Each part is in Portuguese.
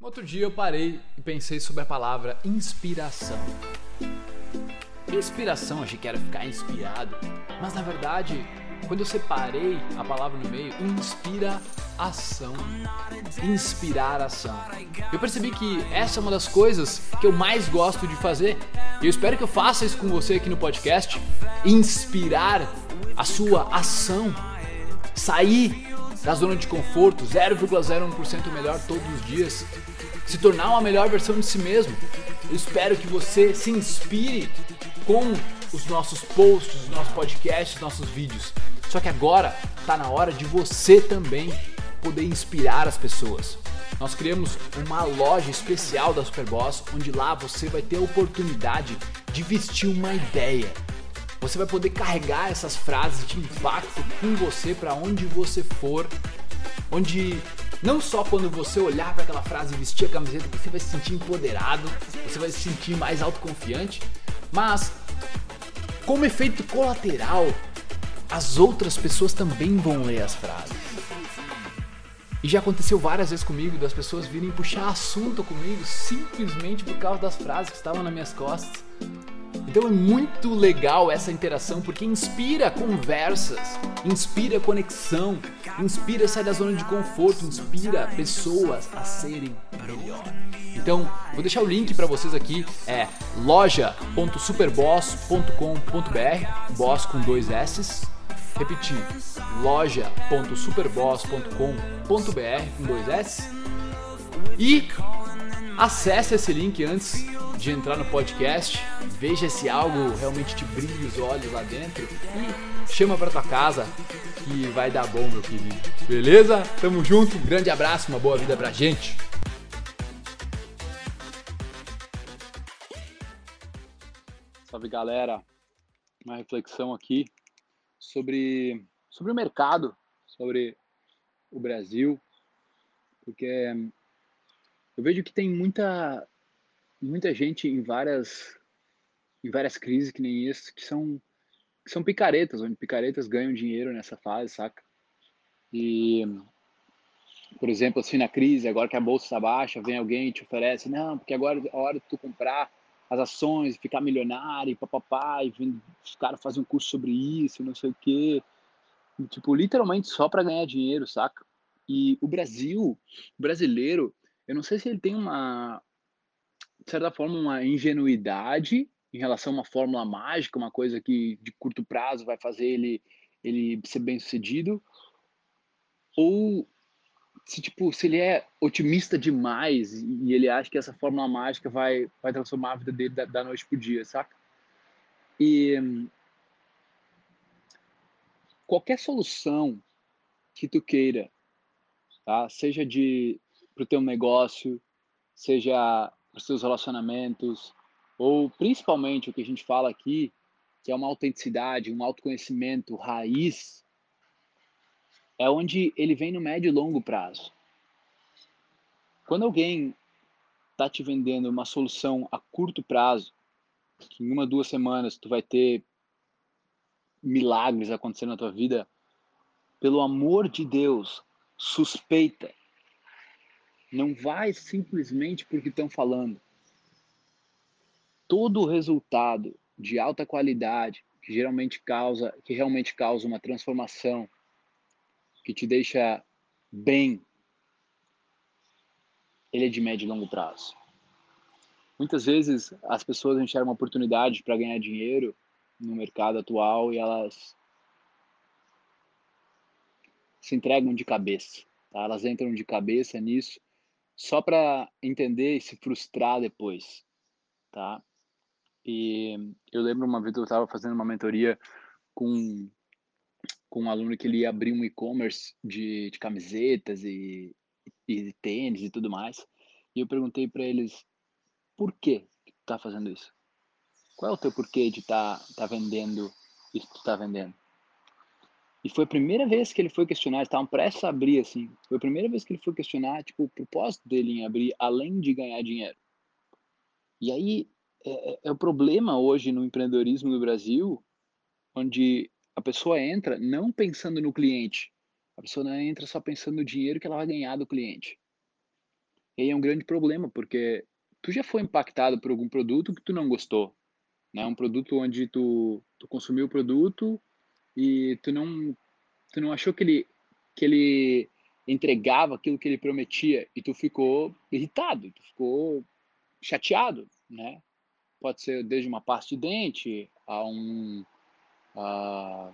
Outro dia eu parei e pensei sobre a palavra inspiração. Inspiração, achei que era ficar inspirado, mas na verdade, quando eu separei a palavra no meio, inspira ação. Inspirar ação. Eu percebi que essa é uma das coisas que eu mais gosto de fazer. E eu espero que eu faça isso com você aqui no podcast. Inspirar a sua ação. Sair da zona de conforto, 0,01% melhor todos os dias, se tornar uma melhor versão de si mesmo. Eu espero que você se inspire com os nossos posts, os nossos podcasts, os nossos vídeos. Só que agora está na hora de você também poder inspirar as pessoas. Nós criamos uma loja especial da Superboss, onde lá você vai ter a oportunidade de vestir uma ideia. Você vai poder carregar essas frases de impacto com você para onde você for, onde não só quando você olhar para aquela frase e vestir a camiseta você vai se sentir empoderado, você vai se sentir mais autoconfiante, mas como efeito colateral, as outras pessoas também vão ler as frases. E já aconteceu várias vezes comigo das pessoas virem puxar assunto comigo simplesmente por causa das frases que estavam nas minhas costas. Então é muito legal essa interação porque inspira conversas, inspira conexão, inspira sair da zona de conforto, inspira pessoas a serem melhor. Então, vou deixar o link para vocês aqui, é loja.superboss.com.br, boss com dois S. Repetir, loja.superboss.com.br com dois S. E acesse esse link antes de entrar no podcast, veja se algo realmente te brilha os olhos lá dentro e chama para tua casa que vai dar bom, meu querido. Beleza? Tamo junto, um grande abraço, uma boa vida pra gente. Salve galera, uma reflexão aqui sobre, sobre o mercado, sobre o Brasil, porque eu vejo que tem muita muita gente em várias em várias crises que nem isso, que são que são picaretas, onde picaretas ganham dinheiro nessa fase, saca? E por exemplo, assim na crise, agora que a bolsa está baixa, vem alguém e te oferece, não, porque agora é a hora de tu comprar as ações, ficar milionário, e papapá, e vem, os caras fazem um curso sobre isso, não sei o quê. Tipo, literalmente só para ganhar dinheiro, saca? E o Brasil, brasileiro, eu não sei se ele tem uma, de certa forma, uma ingenuidade em relação a uma fórmula mágica, uma coisa que de curto prazo vai fazer ele, ele ser bem sucedido, ou se tipo se ele é otimista demais e ele acha que essa fórmula mágica vai vai transformar a vida dele da, da noite pro dia, saca? E qualquer solução que tu queira, tá? Seja de pro teu negócio, seja os seus relacionamentos, ou principalmente o que a gente fala aqui, que é uma autenticidade, um autoconhecimento raiz, é onde ele vem no médio e longo prazo. Quando alguém está te vendendo uma solução a curto prazo, que em uma, duas semanas tu vai ter milagres acontecendo na tua vida, pelo amor de Deus, suspeita não vai simplesmente porque estão falando. Todo resultado de alta qualidade, que geralmente causa, que realmente causa uma transformação, que te deixa bem, ele é de médio e longo prazo. Muitas vezes as pessoas enxergam uma oportunidade para ganhar dinheiro no mercado atual e elas se entregam de cabeça. Tá? Elas entram de cabeça nisso só para entender e se frustrar depois, tá? E eu lembro uma vez eu estava fazendo uma mentoria com, com um aluno que ele ia abrir um e-commerce de, de camisetas e, e tênis e tudo mais. E eu perguntei para eles, por que tu tá fazendo isso? Qual é o teu porquê de estar tá, tá vendendo isso que tu tá vendendo? E foi a primeira vez que ele foi questionar, estavam prestes a abrir assim. Foi a primeira vez que ele foi questionar, tipo, o propósito dele em abrir, além de ganhar dinheiro. E aí é, é, é o problema hoje no empreendedorismo no Brasil, onde a pessoa entra não pensando no cliente, a pessoa não entra só pensando no dinheiro que ela vai ganhar do cliente. E aí é um grande problema, porque tu já foi impactado por algum produto que tu não gostou, né? Um produto onde tu, tu consumiu o produto e tu não, tu não achou que ele, que ele entregava aquilo que ele prometia e tu ficou irritado, tu ficou chateado, né? Pode ser desde uma pasta de dente a um, a,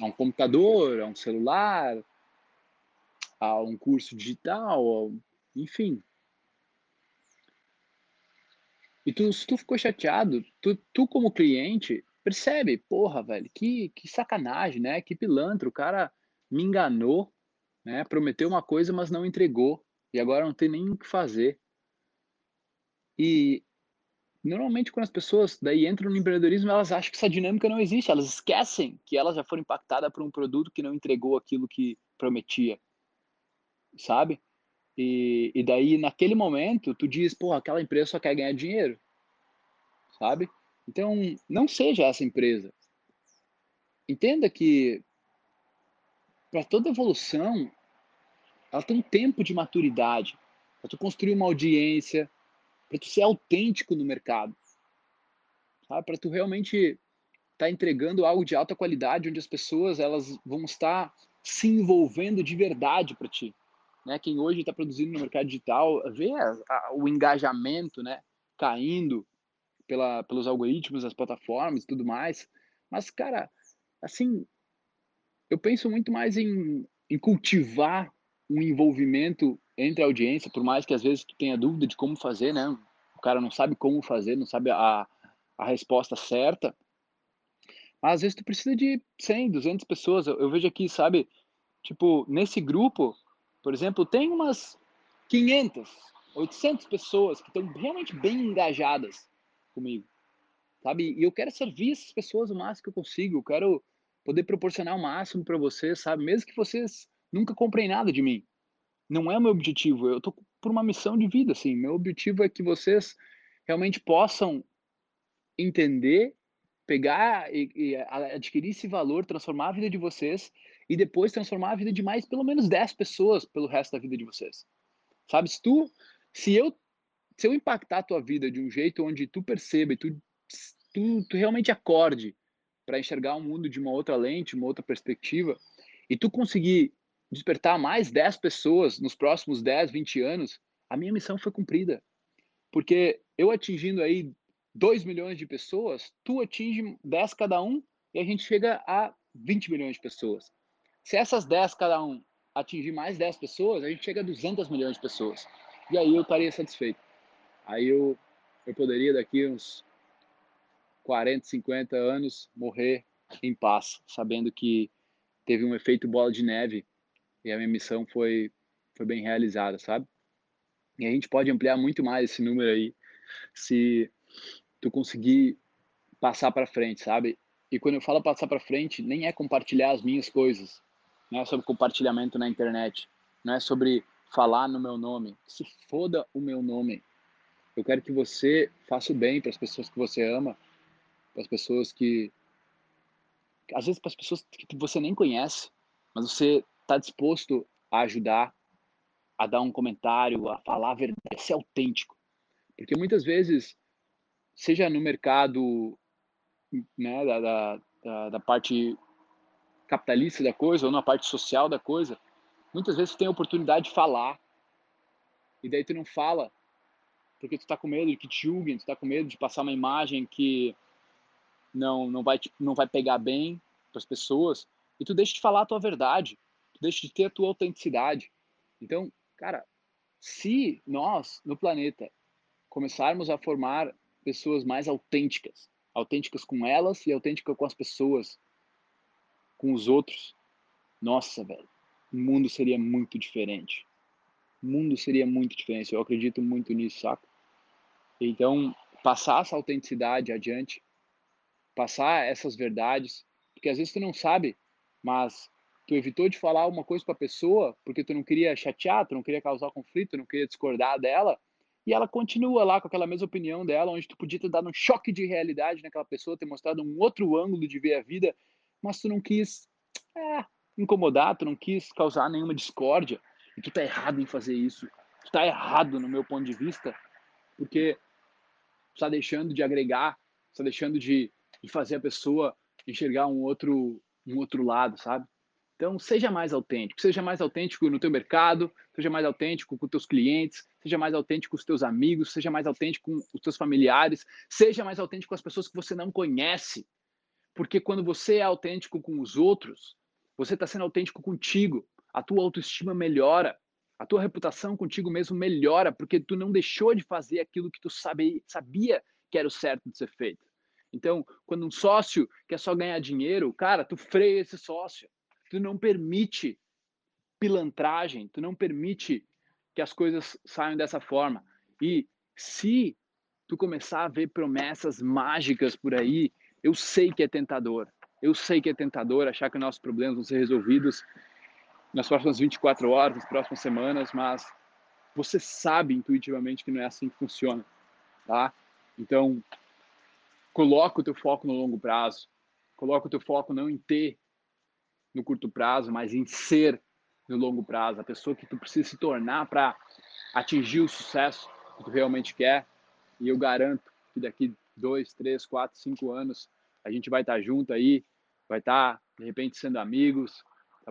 a um computador, a um celular, a um curso digital, enfim. E tu, se tu ficou chateado, tu, tu como cliente, percebe, porra, velho, que, que sacanagem, né? Que pilantra, o cara me enganou, né? Prometeu uma coisa, mas não entregou. E agora não tem nem o que fazer. E normalmente quando as pessoas daí entram no empreendedorismo, elas acham que essa dinâmica não existe, elas esquecem que elas já foram impactadas por um produto que não entregou aquilo que prometia, sabe? E, e daí, naquele momento, tu diz, pô, aquela empresa só quer ganhar dinheiro, sabe? Então, não seja essa empresa. Entenda que para toda evolução, ela tem um tempo de maturidade, para tu construir uma audiência, para tu ser autêntico no mercado, Para tu realmente estar tá entregando algo de alta qualidade, onde as pessoas elas vão estar se envolvendo de verdade para ti. Né? Quem hoje está produzindo no mercado digital vê a, a, o engajamento né, caindo pela, pelos algoritmos das plataformas e tudo mais. Mas, cara, assim, eu penso muito mais em, em cultivar um envolvimento entre a audiência, por mais que às vezes tu tenha dúvida de como fazer, né? O cara não sabe como fazer, não sabe a, a resposta certa. Mas às vezes tu precisa de 100, 200 pessoas. Eu, eu vejo aqui, sabe? Tipo, nesse grupo, por exemplo, tem umas 500, 800 pessoas que estão realmente bem engajadas comigo, sabe? E eu quero servir essas pessoas o máximo que eu consigo, eu quero poder proporcionar o máximo para vocês, sabe? Mesmo que vocês nunca comprem nada de mim. Não é o meu objetivo, eu tô por uma missão de vida, assim. Meu objetivo é que vocês realmente possam entender, pegar e, e adquirir esse valor, transformar a vida de vocês e depois transformar a vida de mais pelo menos 10 pessoas pelo resto da vida de vocês. Sabe, se tu, se eu, se eu impactar a tua vida de um jeito onde tu perceba e tu, tu, tu realmente acorde para enxergar o mundo de uma outra lente, uma outra perspectiva, e tu conseguir despertar mais 10 pessoas nos próximos 10, 20 anos, a minha missão foi cumprida. Porque eu atingindo aí 2 milhões de pessoas, tu atinge 10 cada um e a gente chega a 20 milhões de pessoas. Se essas 10 cada um atingir mais 10 pessoas, a gente chega a 200 milhões de pessoas. E aí eu estaria satisfeito. Aí eu, eu poderia daqui uns 40, 50 anos morrer em paz, sabendo que teve um efeito bola de neve e a minha missão foi, foi bem realizada, sabe? E a gente pode ampliar muito mais esse número aí se tu conseguir passar para frente, sabe? E quando eu falo passar para frente, nem é compartilhar as minhas coisas, não é sobre compartilhamento na internet, não é sobre falar no meu nome. Se foda o meu nome. Eu quero que você faça o bem para as pessoas que você ama, para as pessoas que às vezes para as pessoas que você nem conhece, mas você está disposto a ajudar, a dar um comentário, a falar a verdade, a ser autêntico. Porque muitas vezes, seja no mercado né, da, da, da parte capitalista da coisa ou na parte social da coisa, muitas vezes tu tem a oportunidade de falar e daí tu não fala porque tu tá com medo de que te julguem, tu tá com medo de passar uma imagem que não não vai não vai pegar bem para as pessoas e tu deixa de falar a tua verdade, tu deixa de ter a tua autenticidade. Então, cara, se nós no planeta começarmos a formar pessoas mais autênticas, autênticas com elas e autênticas com as pessoas, com os outros, nossa, velho, o mundo seria muito diferente. O mundo seria muito diferente. Eu acredito muito nisso, saca? Então, passar essa autenticidade adiante, passar essas verdades, porque às vezes tu não sabe, mas tu evitou de falar uma coisa para a pessoa porque tu não queria chatear, tu não queria causar conflito, tu não queria discordar dela, e ela continua lá com aquela mesma opinião dela, onde tu podia ter dado um choque de realidade naquela pessoa, ter mostrado um outro ângulo de ver a vida mas tu não quis é, incomodar, tu não quis causar nenhuma discórdia, e tu tá errado em fazer isso. está errado no meu ponto de vista, porque está deixando de agregar, está deixando de, de fazer a pessoa enxergar um outro, um outro lado, sabe? Então, seja mais autêntico, seja mais autêntico no teu mercado, seja mais autêntico com os teus clientes, seja mais autêntico com os teus amigos, seja mais autêntico com os teus familiares, seja mais autêntico com as pessoas que você não conhece. Porque quando você é autêntico com os outros, você está sendo autêntico contigo, a tua autoestima melhora, a tua reputação contigo mesmo melhora, porque tu não deixou de fazer aquilo que tu sabe, sabia que era o certo de ser feito. Então, quando um sócio quer só ganhar dinheiro, cara, tu freia esse sócio tu não permite pilantragem, tu não permite que as coisas saiam dessa forma. E se tu começar a ver promessas mágicas por aí, eu sei que é tentador. Eu sei que é tentador achar que nossos problemas vão ser resolvidos nas próximas 24 horas, nas próximas semanas, mas você sabe intuitivamente que não é assim que funciona, tá? Então, coloca o teu foco no longo prazo. Coloca o teu foco não em ter no curto prazo, mas em ser no longo prazo, a pessoa que tu precisa se tornar para atingir o sucesso que tu realmente quer. E eu garanto que daqui dois, três, quatro, cinco anos a gente vai estar tá junto aí, vai estar tá, de repente sendo amigos,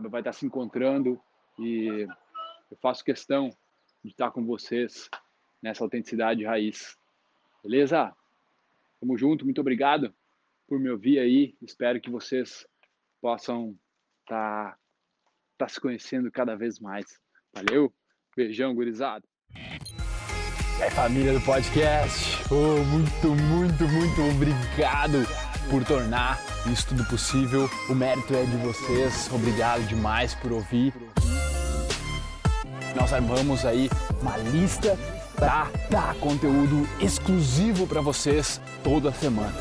vai estar se encontrando e eu faço questão de estar com vocês nessa autenticidade raiz. Beleza? Tamo junto, muito obrigado por me ouvir aí. Espero que vocês possam tá, tá se conhecendo cada vez mais. Valeu, beijão, gurizada. Aí, família do podcast, oh, muito, muito, muito obrigado por tornar isso tudo possível. O mérito é de vocês. Obrigado demais por ouvir. Nós armamos aí uma lista para dar conteúdo exclusivo para vocês toda semana.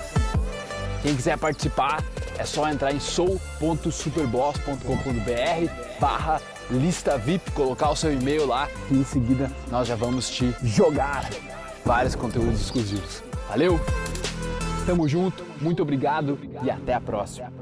Quem quiser participar, é só entrar em sou.superboss.com.br barra lista VIP, colocar o seu e-mail lá e em seguida nós já vamos te jogar vários conteúdos exclusivos. Valeu? Tamo junto, muito obrigado e até a próxima.